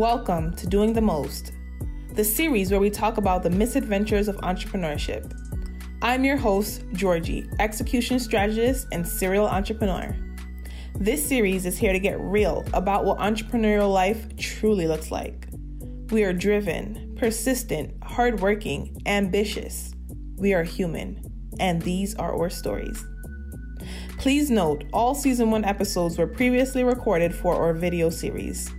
Welcome to Doing the Most, the series where we talk about the misadventures of entrepreneurship. I'm your host, Georgie, execution strategist and serial entrepreneur. This series is here to get real about what entrepreneurial life truly looks like. We are driven, persistent, hardworking, ambitious. We are human, and these are our stories. Please note, all season one episodes were previously recorded for our video series.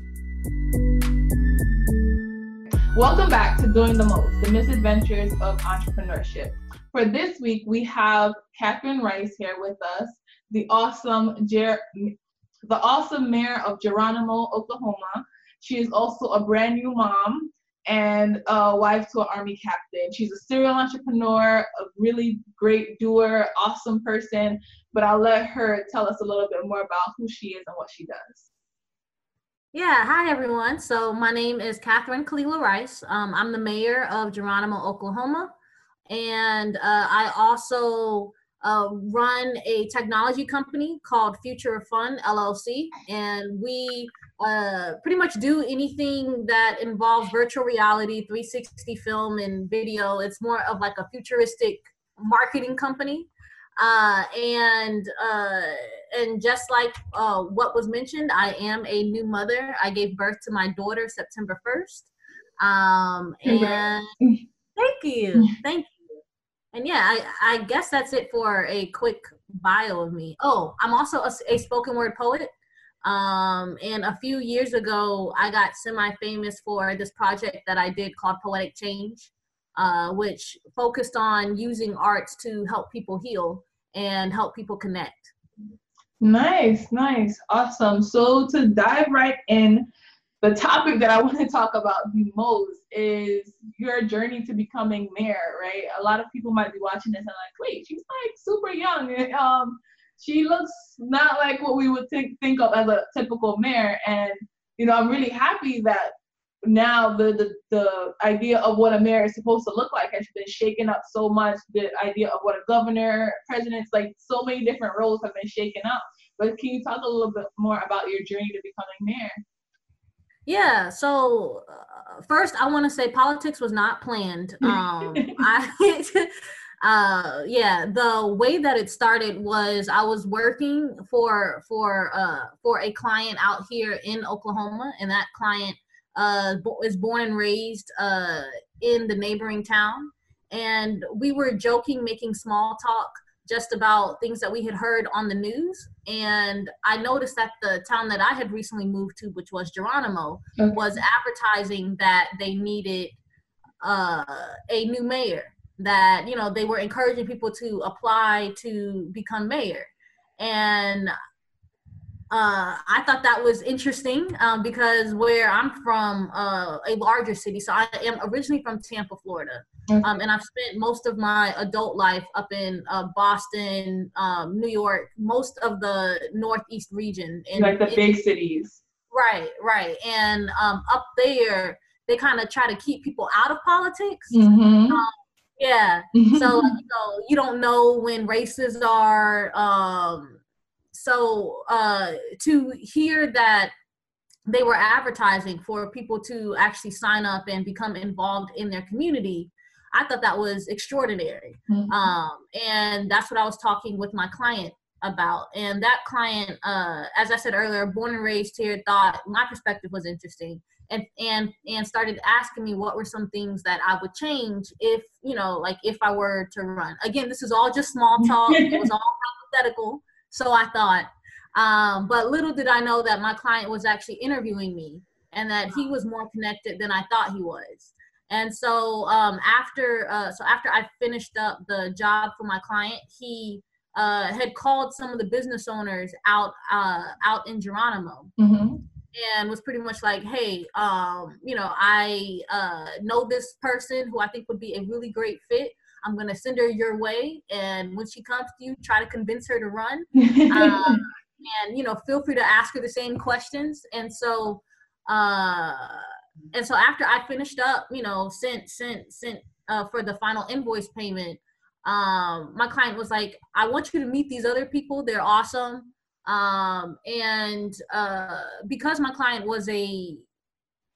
Welcome back to Doing the Most, the misadventures of entrepreneurship. For this week, we have Catherine Rice here with us, the awesome Jer- the awesome mayor of Geronimo, Oklahoma. She is also a brand new mom and a wife to an army captain. She's a serial entrepreneur, a really great doer, awesome person. But I'll let her tell us a little bit more about who she is and what she does. Yeah, hi everyone. So my name is Catherine Kalila Rice. Um, I'm the mayor of Geronimo, Oklahoma, and uh, I also uh, run a technology company called Future of Fun LLC, and we uh, pretty much do anything that involves virtual reality, 360 film, and video. It's more of like a futuristic marketing company. Uh, and uh, and just like uh, what was mentioned, I am a new mother. I gave birth to my daughter September first. Um, and thank you, thank you. And yeah, I, I guess that's it for a quick bio of me. Oh, I'm also a, a spoken word poet. Um, and a few years ago, I got semi famous for this project that I did called Poetic Change, uh, which focused on using arts to help people heal and help people connect. Nice, nice, awesome. So to dive right in, the topic that I want to talk about the most is your journey to becoming mayor, right? A lot of people might be watching this and like, wait, she's like super young. Um, she looks not like what we would think think of as a typical mayor, and you know, I'm really happy that now the, the the idea of what a mayor is supposed to look like has been shaken up so much. The idea of what a governor, presidents, like so many different roles have been shaken up. But can you talk a little bit more about your journey to becoming mayor? Yeah. So uh, first, I want to say politics was not planned. Um, I. uh yeah the way that it started was i was working for for uh for a client out here in oklahoma and that client uh, is born and raised uh, in the neighboring town. And we were joking, making small talk just about things that we had heard on the news. And I noticed that the town that I had recently moved to, which was Geronimo, okay. was advertising that they needed uh, a new mayor, that, you know, they were encouraging people to apply to become mayor. And uh, I thought that was interesting um, because where I'm from, uh, a larger city, so I am originally from Tampa, Florida, mm-hmm. um, and I've spent most of my adult life up in uh, Boston, um, New York, most of the Northeast region, and like the it, big cities. Right, right, and um, up there they kind of try to keep people out of politics. Mm-hmm. Um, yeah, so you know you don't know when races are. So uh, to hear that they were advertising for people to actually sign up and become involved in their community i thought that was extraordinary. Mm-hmm. um, and that's what i was talking with my client about. And that client uh, as i said earlier born and raised here thought my perspective was interesting and and and started asking me what were some things that i would change if you know like if i were to run. Again this is all just small talk. It was all hypothetical so I thought, um, but little did I know that my client was actually interviewing me and that he was more connected than I thought he was. And so um, after uh, so after I finished up the job for my client, he uh, had called some of the business owners out uh, out in Geronimo. Mm-hmm. And was pretty much like, hey, um, you know, I uh, know this person who I think would be a really great fit. I'm gonna send her your way, and when she comes to you, try to convince her to run. Um, and you know, feel free to ask her the same questions. And so, uh, and so after I finished up, you know, sent sent sent uh, for the final invoice payment, um, my client was like, "I want you to meet these other people. They're awesome." Um, and uh, because my client was a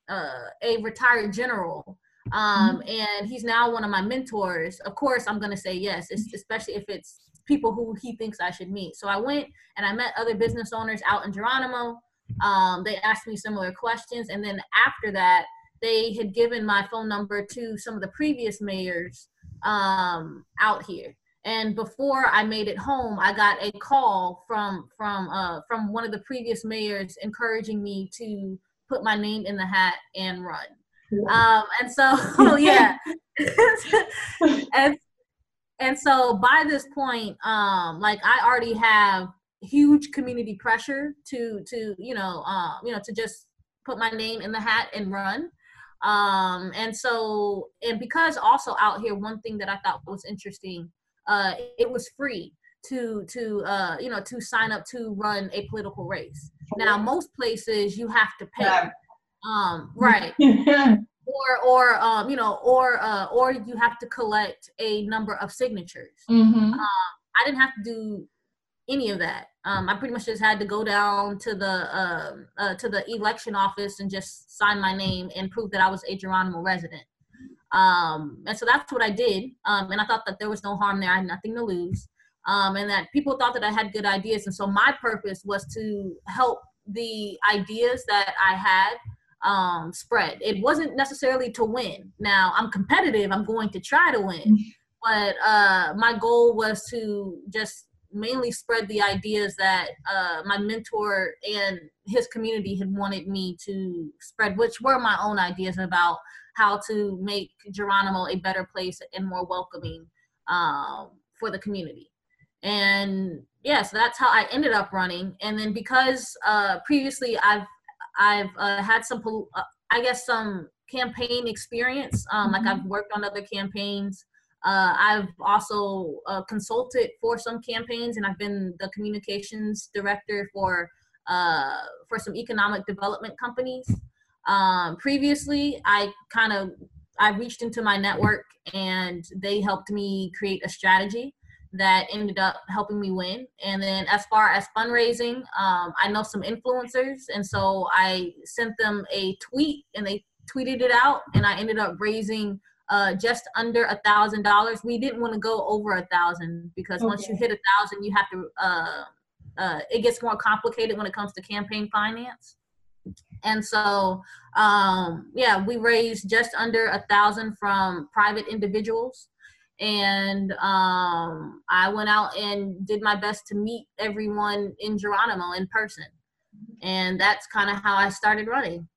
uh, a retired general um, mm-hmm. and he's now one of my mentors. Of course i'm going to say yes especially if it's people who he thinks i should meet. So i went and i met other business owners out in geronimo. Um, they asked me similar questions and then after that they had given my phone number to some of the previous mayors um, out here. And before I made it home, I got a call from from uh, from one of the previous mayors encouraging me to put my name in the hat and run. Um, and so, yeah, and and so by this point, um, like I already have huge community pressure to to you know um, you know to just put my name in the hat and run. Um, and so and because also out here, one thing that I thought was interesting uh, it was free to to uh, you know to sign up to run a political race. Now most places you have to pay, um, right? or or um, you know or uh, or you have to collect a number of signatures. Mm-hmm. Um, I didn't have to do any of that. Um, I pretty much just had to go down to the uh, uh, to the election office and just sign my name and prove that I was a Geronimo resident. Um, and so that's what I did. Um, and I thought that there was no harm there. I had nothing to lose. Um, and that people thought that I had good ideas. And so my purpose was to help the ideas that I had um, spread. It wasn't necessarily to win. Now I'm competitive. I'm going to try to win. But uh, my goal was to just mainly spread the ideas that uh, my mentor and his community had wanted me to spread, which were my own ideas about how to make Geronimo a better place and more welcoming um, for the community. And yeah, so that's how I ended up running. And then because uh, previously I've I've uh, had some, uh, I guess, some campaign experience. Um, mm-hmm. Like I've worked on other campaigns. Uh, I've also uh, consulted for some campaigns, and I've been the communications director for uh, for some economic development companies. Um, previously, I kind of I reached into my network and they helped me create a strategy that ended up helping me win. And then as far as fundraising, um, I know some influencers, and so I sent them a tweet and they tweeted it out, and I ended up raising uh, just under a thousand dollars. We didn't want to go over a thousand because okay. once you hit a thousand, you have to. Uh, uh, it gets more complicated when it comes to campaign finance. And so, um, yeah, we raised just under a thousand from private individuals. And um, I went out and did my best to meet everyone in Geronimo in person. And that's kind of how I started running.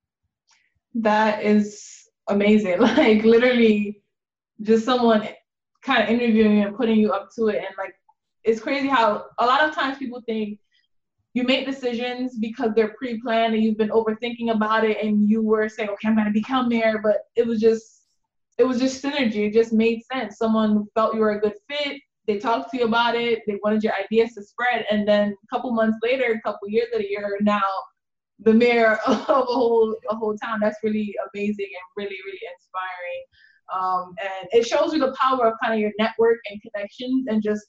That is amazing. Like, literally, just someone kind of interviewing and putting you up to it. And, like, it's crazy how a lot of times people think you make decisions because they're pre-planned and you've been overthinking about it and you were saying okay i'm going to become mayor but it was just it was just synergy. It just made sense. Someone felt you were a good fit. They talked to you about it. They wanted your ideas to spread. And then a couple months later a couple years later you're now the mayor of a whole a whole town. That's really amazing and really really inspiring. Um, and it shows you the power of kind of your network and connections. And just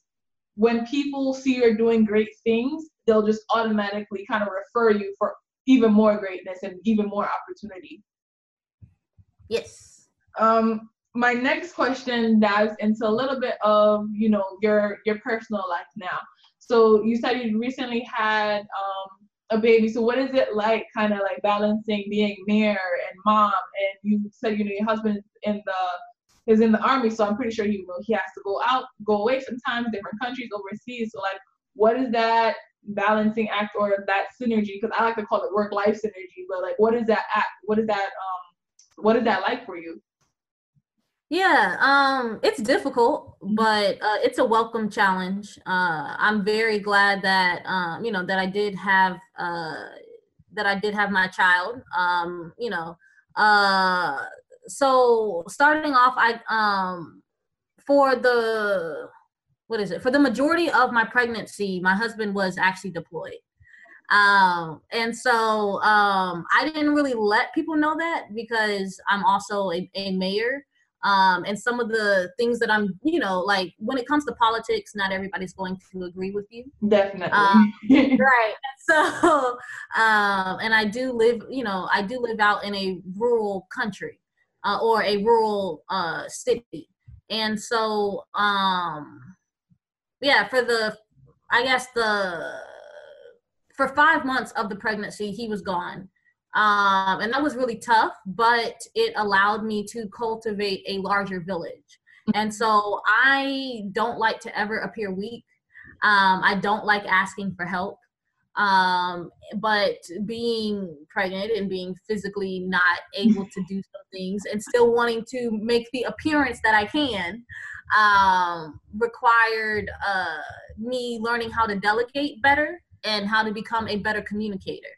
when people see you're doing great things they'll just automatically kind of refer you for even more greatness and even more opportunity. Yes. Um, my next question dives into a little bit of you know your your personal life now. So you said you recently had um, a baby. So what is it like, kind of like balancing being mayor and mom? And you said you know your husband in the is in the army, so I'm pretty sure you know he has to go out, go away sometimes, different countries, overseas. So like, what is that balancing act or that synergy because i like to call it work life synergy but like what is that act what is that um what is that like for you yeah um it's difficult mm-hmm. but uh, it's a welcome challenge. Uh i'm very glad that um you know that i did have uh that i did have my child um you know uh so starting off i um for the what is it? For the majority of my pregnancy my husband was actually deployed. Um, and so um, i didn't really let people know that because i'm also a, a mayor um, and some of the things that i'm you know like when it comes to politics not everybody's going to agree with you. Definitely. Um, right. So um, and I do live, you know, I do live out in a rural country uh, or a rural uh, city, and so um, yeah, for the I guess the for five months of the pregnancy, he was gone. Um, and that was really tough, but it allowed me to cultivate a larger village. And so I don't like to ever appear weak. Um, I don't like asking for help. Um, but being pregnant and being physically not able to do some things and still wanting to make the appearance that I can um, required uh, me learning how to delegate better and how to become a better communicator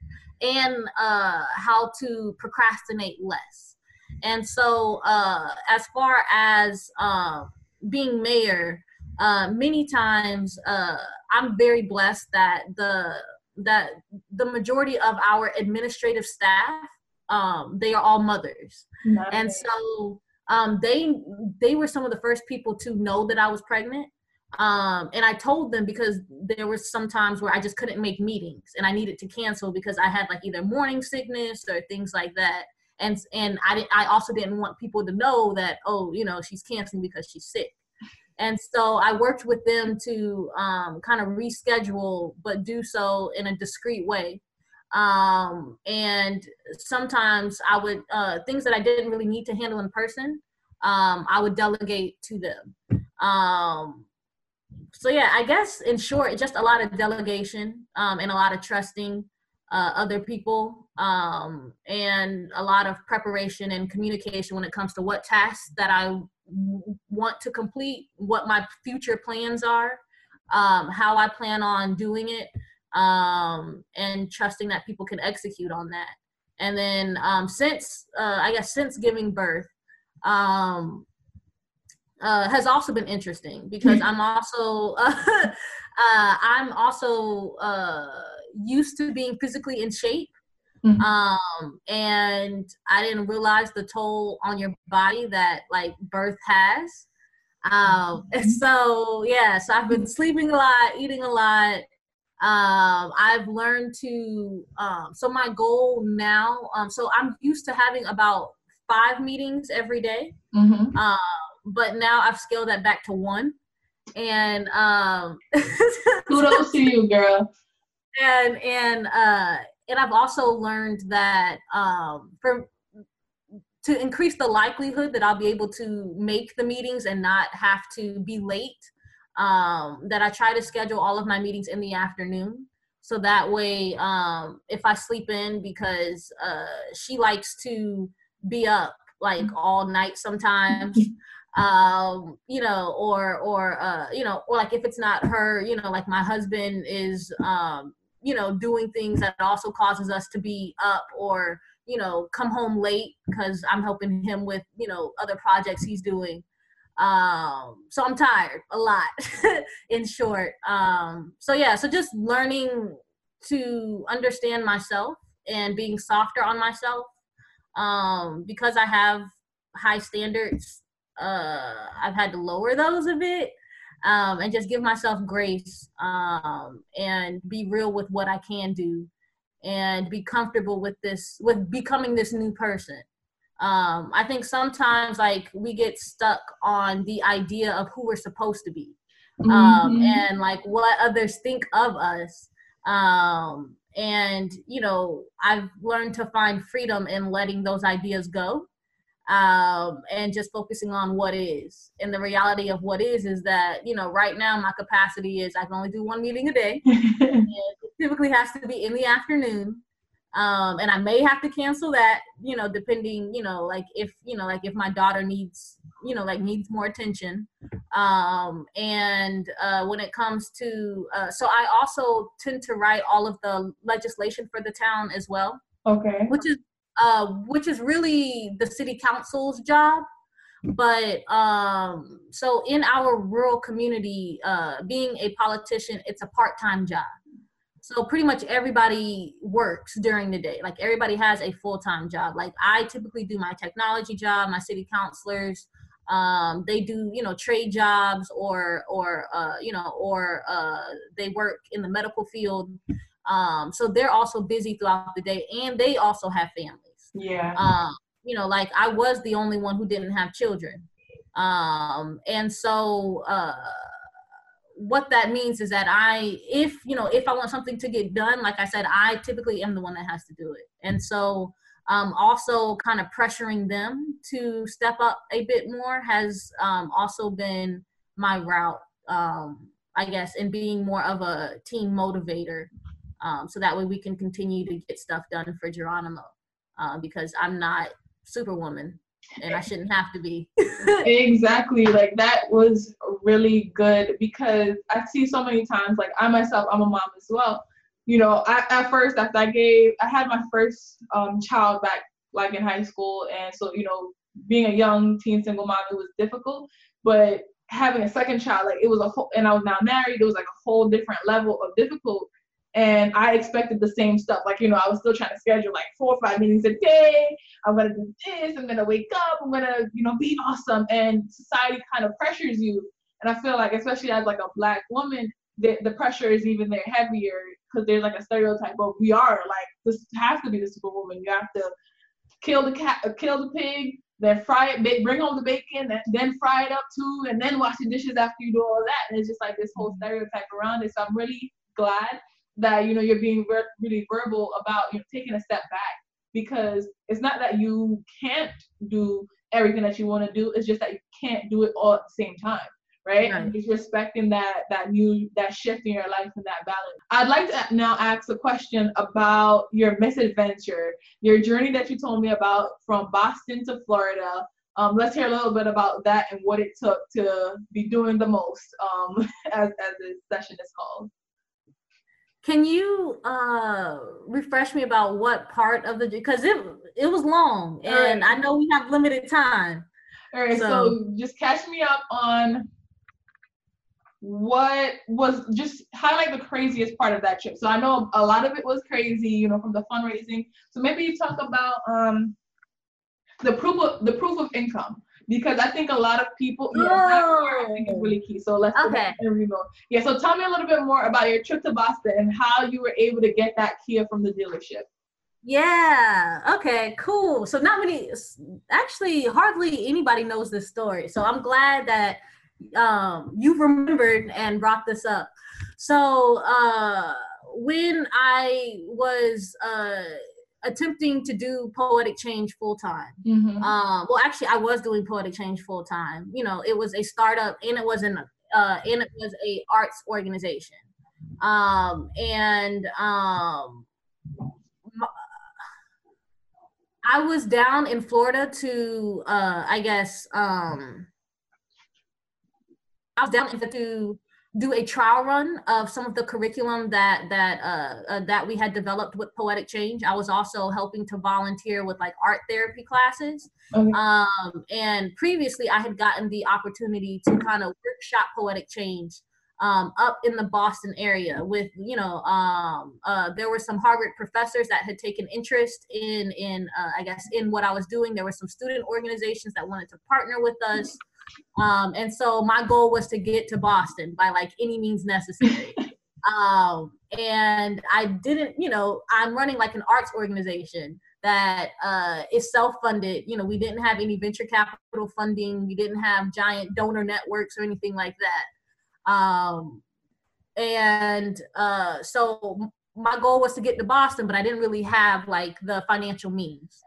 and uh, how to procrastinate less. And so, uh, as far as uh, being mayor, uh, many times uh, I'm very blessed that the that the majority of our administrative staff um, they are all mothers, and so um, they they were some of the first people to know that I was pregnant. Um, and I told them because there were some times where I just couldn't make meetings and I needed to cancel because I had like either morning sickness or things like that. And and I didn't I also didn't want people to know that oh you know she's canceling because she's sick. And so I worked with them to um, kind of reschedule, but do so in a discreet way. Um, and sometimes I would uh, things that I didn't really need to handle in person, um, I would delegate to them. So yeah, I guess in short, just a lot of delegation um, and a lot of trusting uh, other people um, and a lot of preparation and communication when it comes to what tasks that I w- want to complete, what my future plans are, um, how I plan on doing it, um, and trusting that people can execute on that. And then um, since uh, I guess since giving birth, um, uh, has also been interesting because I'm also uh, uh, I'm also uh, used to being physically in shape. Mm-hmm. Um, and I didn't realize the toll on your body that like birth has. Um, mm-hmm. so yeah, so I've been sleeping a lot, eating a lot. Um, I've learned to, um, so my goal now, um, so I'm used to having about five meetings every day. Mm-hmm. But now I've scaled that back to one. And um kudos to you, girl. And and uh and I've also learned that um for to increase the likelihood that I'll be able to make the meetings and not have to be late, um, that I try to schedule all of my meetings in the afternoon. So that way, um, if I sleep in, because uh, she likes to be up like all night sometimes. um you know or or uh you know or like if it's not her you know like my husband is um you know doing things that also causes us to be up or you know come home late because i'm helping him with you know other projects he's doing. Um so i'm tired a lot in short. Um so yeah so just learning to understand myself and being softer on myself um because i have high standards uh, I've had to lower those a bit um, and just give myself grace um, and be real with what I can do and be comfortable with this, with becoming this new person. Um, I think sometimes like we get stuck on the idea of who we're supposed to be um, mm-hmm. and like what others think of us. Um, and you know, I've learned to find freedom in letting those ideas go um, and just focusing on what is. And the reality of what is is that, you know, right now my capacity is I can only do one meeting a day. it typically has to be in the afternoon. Um, and I may have to cancel that, you know, depending, you know, like if, you know, like if my daughter needs, you know, like needs more attention. Um, and uh, when it comes to, uh, so I also tend to write all of the legislation for the town as well. Okay. Which is uh, which is really the city council's job. But um, so in our rural community, uh, being a politician, it's a part time job. So pretty much everybody works during the day. Like everybody has a full time job. Like I typically do my technology job, my city councilors, um, they do you know trade jobs or or uh, you know or uh, they work in the medical field Um, so they're also busy throughout the day, and they also have families. Yeah. Um, you know, like I was the only one who didn't have children, um, and so uh, what that means is that I, if you know, if I want something to get done, like I said, I typically am the one that has to do it, and so um, also kind of pressuring them to step up a bit more has um, also been my route um, i guess in being more of a team motivator um, so that way we can continue to get stuff done for geronimo uh, because i'm not superwoman and i shouldn't have to be exactly like that was really good because i see so many times like i myself i'm a mom as well you know, I, at first after I gave, I had my first um, child back like in high school, and so you know, being a young teen single mom, it was difficult. But having a second child, like it was a whole, and I was now married, it was like a whole different level of difficult. And I expected the same stuff. Like, you know, I was still trying to schedule like four or five meetings a day. I'm gonna do this, I'm gonna wake up, I'm gonna, you know, be awesome. And society kind of pressures you. And I feel like, especially as like a black woman, the, the pressure is even there heavier because there's like a stereotype of we are like this has to be the superwoman. You have to kill the cat, kill the pig, then fry it, bring home the bacon, then fry it up too, and then wash the dishes after you do all that. And it's just like this whole stereotype around it. So I'm really glad that you know you're being ver- really verbal about you know taking a step back because it's not that you can't do everything that you want to do. It's just that you can't do it all at the same time right? right. And just respecting that that new that shift in your life and that balance. I'd like to now ask a question about your misadventure, your journey that you told me about from Boston to Florida. Um, let's hear a little bit about that and what it took to be doing the most, um, as as this session is called. Can you uh, refresh me about what part of the because it it was long and right. I know we have limited time. All right, so, so just catch me up on what was just highlight the craziest part of that trip. So I know a lot of it was crazy, you know, from the fundraising. So maybe you talk about um the proof of the proof of income because I think a lot of people yeah, that part I think is really key. So let's okay. Yeah, so tell me a little bit more about your trip to Boston and how you were able to get that Kia from the dealership. Yeah. Okay. Cool. So not many, actually, hardly anybody knows this story. So I'm glad that um, you remembered and brought this up. So uh, when I was uh, attempting to do poetic change full time, mm-hmm. uh, well, actually, I was doing poetic change full time. You know, it was a startup and it was an uh, and it was a arts organization, um, and um, I was down in Florida to, uh, I guess, um, I was down in the to do a trial run of some of the curriculum that that uh, uh, that we had developed with Poetic Change. I was also helping to volunteer with like art therapy classes. Okay. Um, and previously, I had gotten the opportunity to kind of workshop Poetic Change um, up in the Boston area with you know um, uh, there were some Harvard professors that had taken interest in in uh, I guess in what I was doing. There were some student organizations that wanted to partner with us. Um, and so my goal was to get to Boston by like any means necessary. um, and I didn't, you know, I'm running like an arts organization that uh, is self-funded. You know, we didn't have any venture capital funding. We didn't have giant donor networks or anything like that. Um, and uh, so my goal was to get to Boston, but I didn't really have like the financial means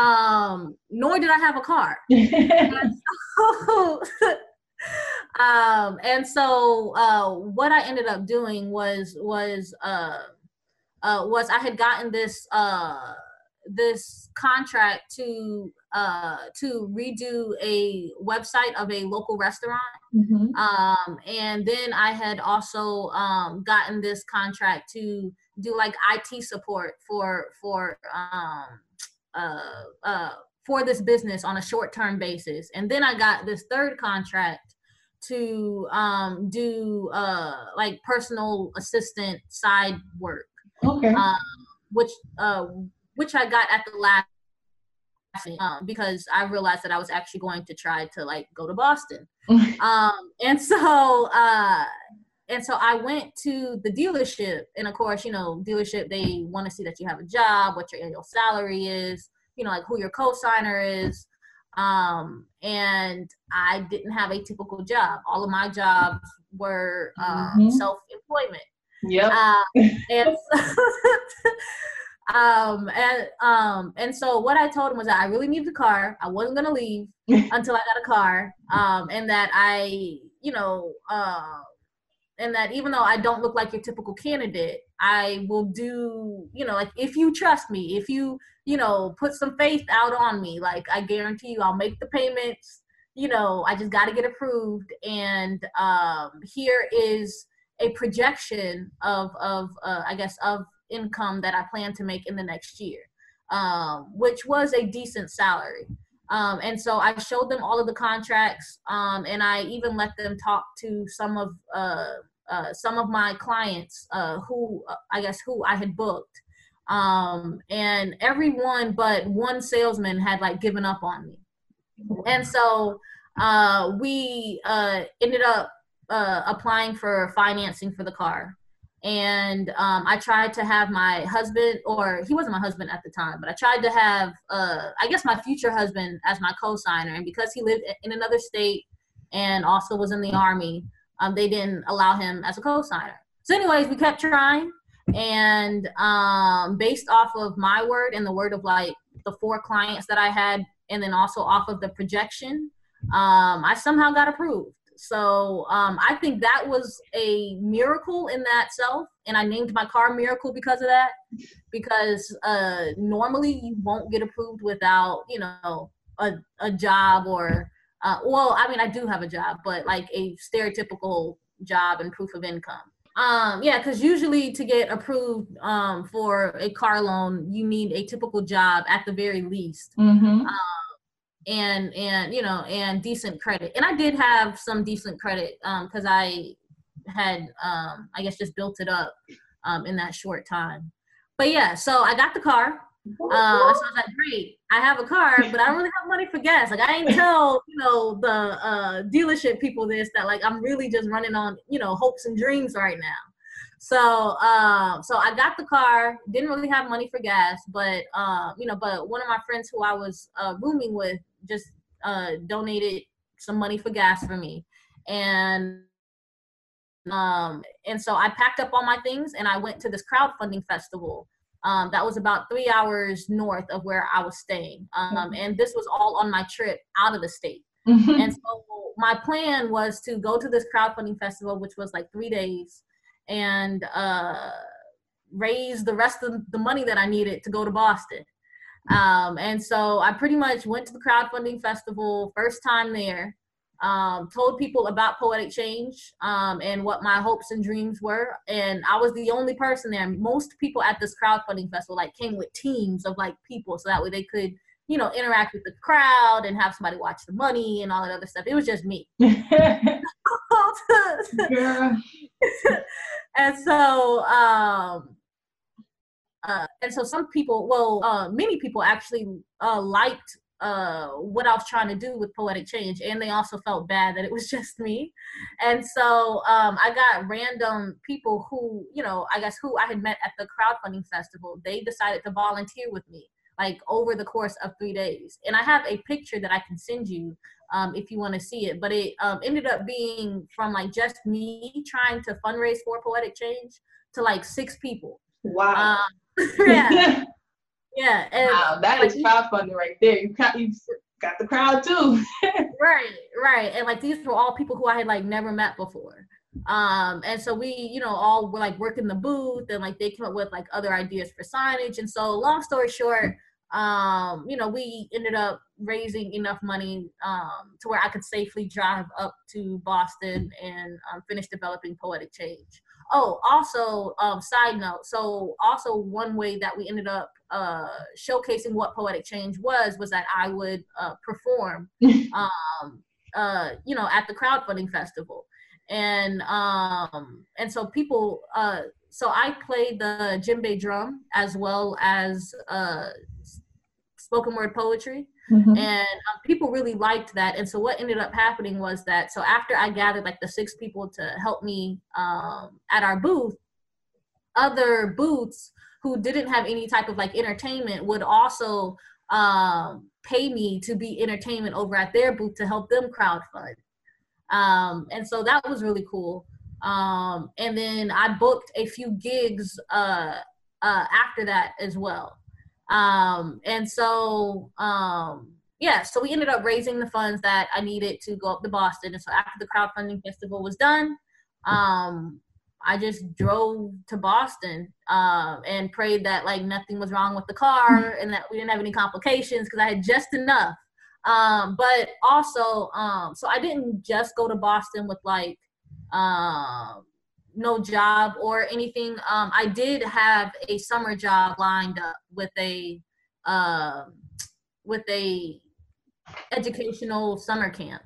um, nor did I have a car. and so, um, and so uh, what I ended up doing was was uh, uh, was I had gotten this uh, this contract to uh, to redo a website of a local restaurant, mm-hmm. um, and then I had also um, gotten this contract to do like IT support for for um, uh, uh, for this business on a short term basis. And then I got this third contract to um, do uh, like personal assistant side work. Okay. Um, which uh, which I got at the last um, because I realized that I was actually going to try to like go to Boston. um, and so uh, and so I went to the dealership, and of course, you know, dealership they want to see that you have a job, what your annual salary is, you know, like who your co-signer is. Um, and I didn't have a typical job. All of my jobs were um, mm-hmm. self-employment. Yep. Uh, and um and um and so what i told him was that i really needed a car i wasn't going to leave until i got a car um and that i you know uh and that even though i don't look like your typical candidate i will do you know like if you trust me if you you know put some faith out on me like i guarantee you i'll make the payments you know i just got to get approved and um here is a projection of of uh, i guess of income that I plan to make in the next year, um, which was a decent salary. Um, and so I showed them all of the contracts, um, and I even let them talk to some of uh, uh, some of my clients uh, who uh, I guess who I had booked, um, and everyone but one salesman had like given up on me, and so uh, we uh, ended up applying for financing for the car. And um, I tried to have my husband, or he wasn't my husband at the time, but I tried to have, I guess, my future husband as my co-signer. And because he lived in another state and also was in the army, um, they didn't allow him as a co-signer. So, anyways, we kept trying, and um, based off of my word and the word of like the four clients that I had, and then also off of the projection, um, I somehow got approved. So um, I think that was a miracle in that self. And I named my car Miracle because of that. Because uh, normally you won't get approved without, you know, a, a job or, uh, well, I mean, I do have a job, but like a stereotypical job and proof of income. Um, yeah, because usually to get approved um, for a car loan, you need a typical job at the very least. Mm-hmm. Um, and and you know and decent credit and i did have some decent credit um because i had um i guess just built it up um in that short time but yeah so i got the car uh, so I was like, great, I have a car, but I don't really have money for gas. Like I ain't tell, you know, the uh, dealership people this that like I'm really just running on, you know, hopes and dreams right now. So, uh, so I got the car. Didn't really have money for gas, but uh, you know, but one of my friends who I was uh, rooming with just uh, donated some money for gas for me, and um, and so I packed up all my things and I went to this crowdfunding festival. Um, that was about three hours north of where I was staying, um, mm-hmm. and this was all on my trip out of the state. Mm-hmm. And so my plan was to go to this crowdfunding festival, which was like three days and uh, raise the rest of the money that I needed to go to Boston. Um, and so I pretty much went to the crowdfunding festival, first time there, um, told people about Poetic Change um, and what my hopes and dreams were. And I was the only person there. Most people at this crowdfunding festival like came with teams of like people so that way they could you know, interact with the crowd and have somebody watch the money and all that other stuff. It was just me. yeah. and so, um, uh, and so some people, well, uh, many people actually uh, liked uh, what I was trying to do with Poetic Change, and they also felt bad that it was just me. And so um, I got random people who, you know, I guess who I had met at the crowdfunding festival. They decided to volunteer with me like over the course of three days. And I have a picture that I can send you um, if you want to see it. But it um, ended up being from like just me trying to fundraise for Poetic Change to like six people. Wow. Um, yeah. Yeah. And, wow, that like, is crowdfunding right there. You got you got the crowd too. right, right. And like these were all people who I had like never met before. Um, and so we, you know, all were like working the booth and like they came up with like other ideas for signage. And so long story short, um, you know, we ended up raising enough money um, to where I could safely drive up to Boston and um, finish developing Poetic Change. Oh, also, um, side note, so also one way that we ended up uh, showcasing what Poetic Change was was that I would uh, perform, um, uh, you know, at the crowdfunding festival, and um, and so people. Uh, so I played the djembe drum as well as uh, spoken word poetry. Mm-hmm. And um, people really liked that. And so what ended up happening was that so after I gathered like the six people to help me um, at our booth, other booths who didn't have any type of like entertainment would also um, pay me to be entertainment over at their booth to help them crowdfund. Um, and so that was really cool. Um, and then I booked a few gigs uh, uh, after that as well. Um, and so, um, yeah, so we ended up raising the funds that I needed to go up to Boston. And so after the crowdfunding festival was done, um, I just drove to Boston um, and prayed that like nothing was wrong with the car and that we didn't have any complications because I had just enough. Um, but also, um, so I didn't just go to Boston with like um, no job or anything. Um, I did have a summer job lined up with a uh, with a educational summer camp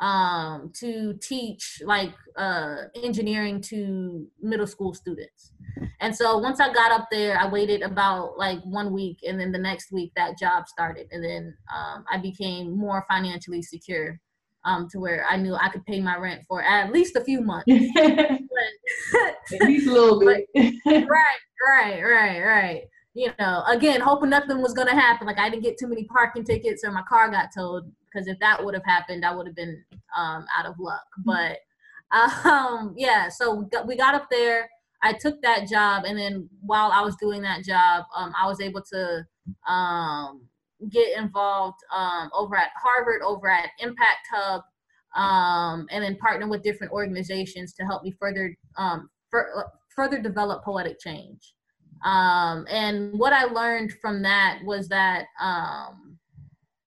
um, to teach like uh, engineering to middle school students. And so once I got up there, I waited about like one week, and then the next week that job started, and then um, I became more financially secure um, to where I knew I could pay my rent for at least a few months. at least a little bit. right, right, right, right. You know, again, hoping nothing was gonna happen. Like I didn't get too many parking tickets or my car got towed because if that would have happened, I would have been um, out of luck. Mm-hmm. But um, yeah, so we got, we got up there. I took that job, and then while I was doing that job, um, I was able to um, get involved um, over at Harvard, over at Impact Hub, um, and then partner with different organizations to help me further um, for, further develop poetic change. Um, and what I learned from that was that um,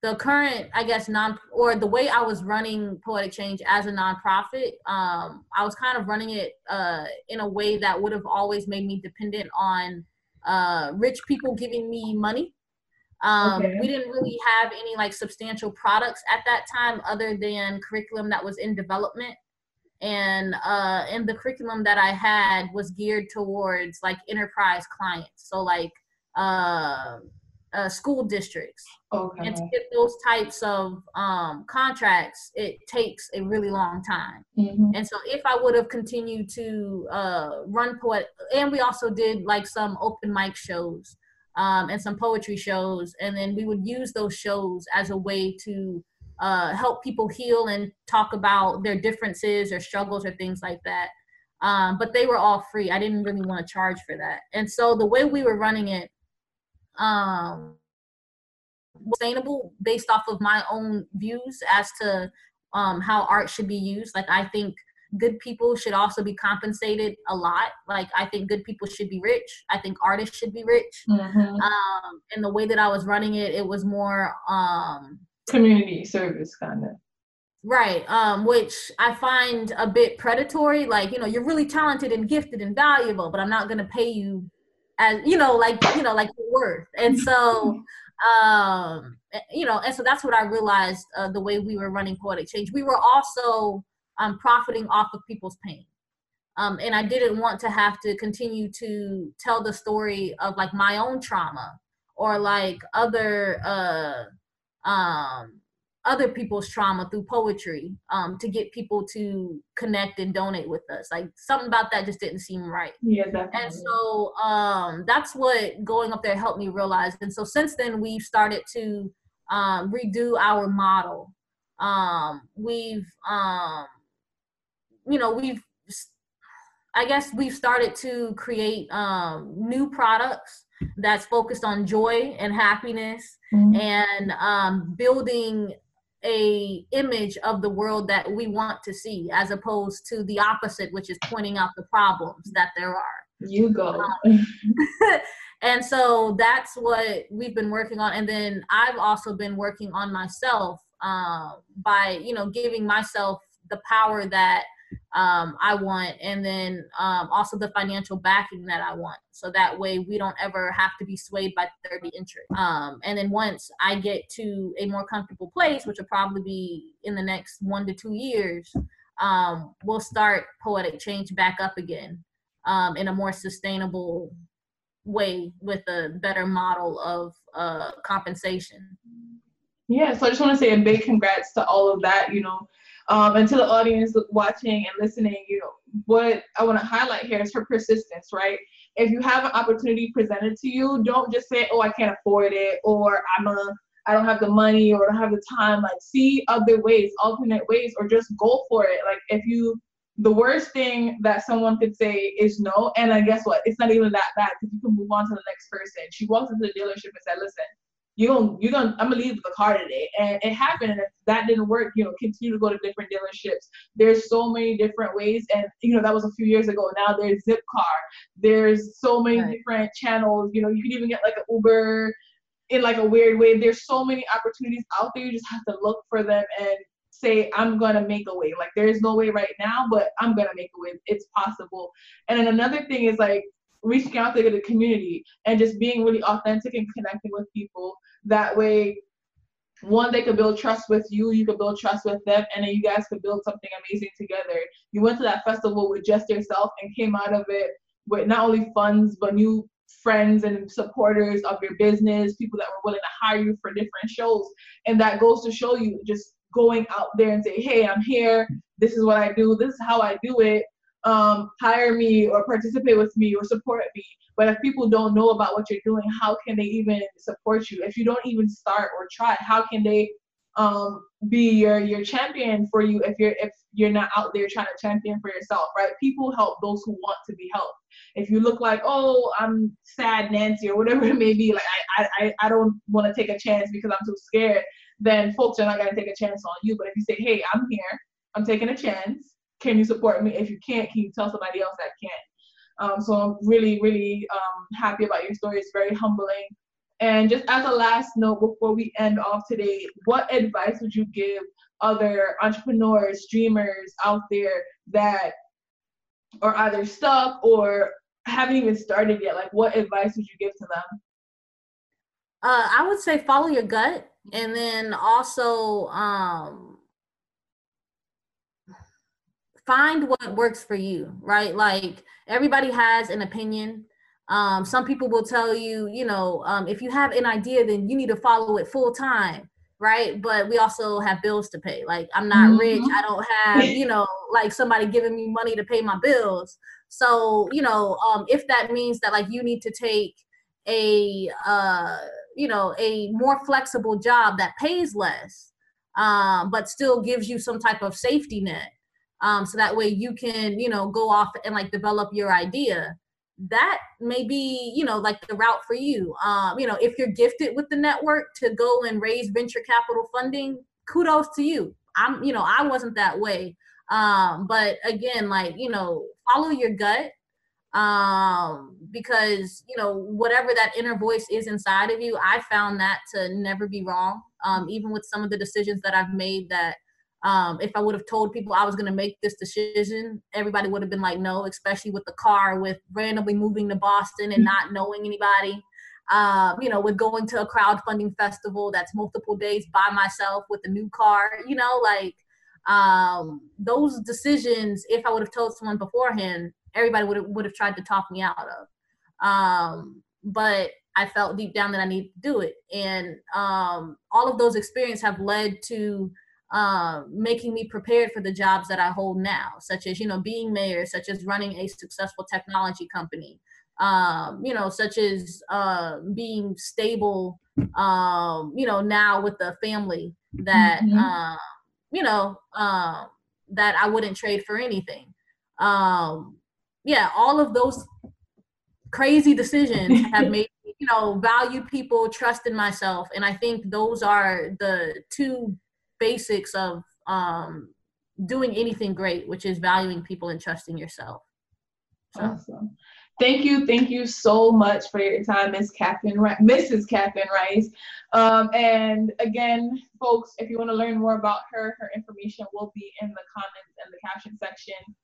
the current, I guess, non or the way I was running Poetic Change as a nonprofit, um, I was kind of running it uh, in a way that would have always made me dependent on uh, rich people giving me money um, okay. We didn't really have any like substantial products at that time other than curriculum that was in development. And uh, and the curriculum that I had was geared towards like enterprise clients. So like uh, uh, school districts. Okay. And to get those types of um, contracts, it takes a really long time. Mm-hmm. And so, if I would have continued to uh, run poet, and we also did like some open mic shows um, and some poetry shows. And then we would use those shows as a way to uh, help people heal and talk about their differences or struggles or things like that. Um, but they were all free. I didn't really want to charge for that. And so the way we were running it, um, sustainable based off of my own views as to um, how art should be used. Like I think good people should also be compensated a lot. Like I think good people should be rich. I think artists should be rich. Mm-hmm. Um, and the way that I was running it, it was more um, community service kind of. Right, um, which I find a bit predatory. Like, you know, you're really talented and gifted and valuable, but I'm not gonna pay you as you know, like you know, like your worth. And so um you know and so that's what i realized uh, the way we were running poetic change we were also um, profiting off of people's pain. Um, and I didn't want to have to continue to tell the story of like my own trauma or like other uh, um, other people's trauma through poetry um, to get people to connect and donate with us. Like something about that just didn't seem right. Yeah, definitely. And so um, that's what going up there helped me realize. And so since then, we've started to um, redo our model. Um, we've um, you know we've i guess we've started to create um, new products that's focused on joy and happiness mm-hmm. and um, building a image of the world that we want to see as opposed to the opposite which is pointing out the problems that there are. You go. Um, and so that's what we've been working on. And then i've also been working on myself uh, by you know giving myself the power that um, I want, and then um, also the financial backing that I want. So that way we don't ever have to be swayed by 30 interest. Um, and then once I get to a more comfortable place, which will probably be in the next one to two years, um, we'll start poetic change back up again um, in a more sustainable way with a better model of uh, compensation. Yeah, so I just want to say a big congrats to all of that, you know, um, and to the audience watching and listening, you know, what I want to highlight here is her persistence, right? If you have an opportunity presented to you, don't just say, "Oh, I can't afford it," or "I'm a I don't have the money or I don't have the time. Like, see other ways, alternate ways, or just go for it. Like, if you, the worst thing that someone could say is no. And I guess what? It's not even that bad because you can move on to the next person. She walks into the dealership and said, listen, you don't, you don't, I'm gonna leave with the car today. And it happened. And if that didn't work, you know, continue to go to different dealerships. There's so many different ways. And, you know, that was a few years ago. Now there's Zipcar. There's so many right. different channels. You know, you can even get like an Uber in like a weird way. There's so many opportunities out there. You just have to look for them and say, I'm gonna make a way. Like there is no way right now, but I'm gonna make a way. It's possible. And then another thing is like reaching out to the community and just being really authentic and connecting with people. That way, one, they could build trust with you, you could build trust with them, and then you guys could build something amazing together. You went to that festival with just yourself and came out of it with not only funds but new friends and supporters of your business, people that were willing to hire you for different shows. And that goes to show you just going out there and say, hey, I'm here. This is what I do. This is how I do it. Um, hire me or participate with me or support me. But if people don't know about what you're doing, how can they even support you? If you don't even start or try, how can they um, be your your champion for you if you're if you're not out there trying to champion for yourself, right? People help those who want to be helped. If you look like, oh, I'm sad Nancy or whatever it may be, like I I, I don't want to take a chance because I'm too scared, then folks are not gonna take a chance on you. But if you say, hey, I'm here, I'm taking a chance. Can you support me? If you can't, can you tell somebody else that can't? Um, so I'm really, really um, happy about your story. It's very humbling. And just as a last note before we end off today, what advice would you give other entrepreneurs, dreamers out there that are either stuck or haven't even started yet? Like, what advice would you give to them? Uh, I would say follow your gut, and then also um, find what works for you. Right? Like everybody has an opinion. Um, some people will tell you, you know, um, if you have an idea, then you need to follow it full time right? But we also have bills to pay. Like I'm not mm-hmm. rich. I don't have, you know, like somebody giving me money to pay my bills. So, you know, um, if that means that like you need to take a uh, you know, a more flexible job that pays less, um, but still gives you some type of safety net. Um, so that way you can, you know, go off and like develop your idea. That may be you know like the route for you. Um you know if you're gifted with the network to go and raise venture capital funding kudos to you. I'm you know i wasn't that way. Um but again like you know follow your gut um because you know whatever that inner voice is inside of you i found that to never be wrong. Um even with some of the decisions that i've made that um, if I would have told people I was going to make this decision, everybody would have been like, no, especially with the car, with randomly moving to Boston and not knowing anybody. Um, you know, with going to a crowdfunding festival that's multiple days by myself with a new car, you know, like um, those decisions, if I would have told someone beforehand, everybody would have, would have tried to talk me out of. Um, but I felt deep down that I needed to do it. And um, all of those experiences have led to um, making me prepared for the jobs that I hold now, such as you know being mayor, such as running a successful technology company, um, you know, such as uh, being stable, um, you know, now with the family that mm-hmm. uh, you know uh, that I wouldn't trade for anything. Um, yeah, all of those crazy decisions have made you know value people, trust in myself, and I think those are the two basics of um, doing anything great, which is valuing people and trusting yourself. So. Awesome. Thank you, thank you so much for your time, Miss Catherine, Mrs. Catherine Rice. Um, and again, folks, if you want to learn more about her, her information will be in the comments and the caption section.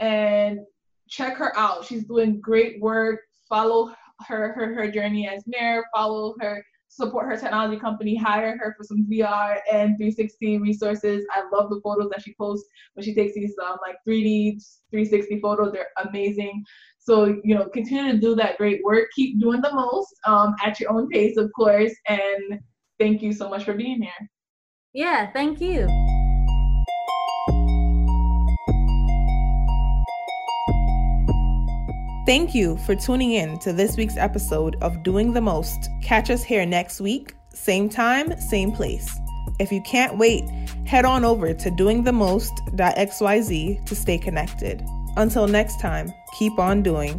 And check her out. She's doing great work. Follow her her her journey as mayor. Follow her support her technology company, hire her for some VR and 360 resources. I love the photos that she posts when she takes these um, like 3D 360 photos. They're amazing. So, you know, continue to do that great work. Keep doing the most um, at your own pace, of course. And thank you so much for being here. Yeah, thank you. Thank you for tuning in to this week's episode of Doing the Most. Catch us here next week, same time, same place. If you can't wait, head on over to doingthemost.xyz to stay connected. Until next time, keep on doing.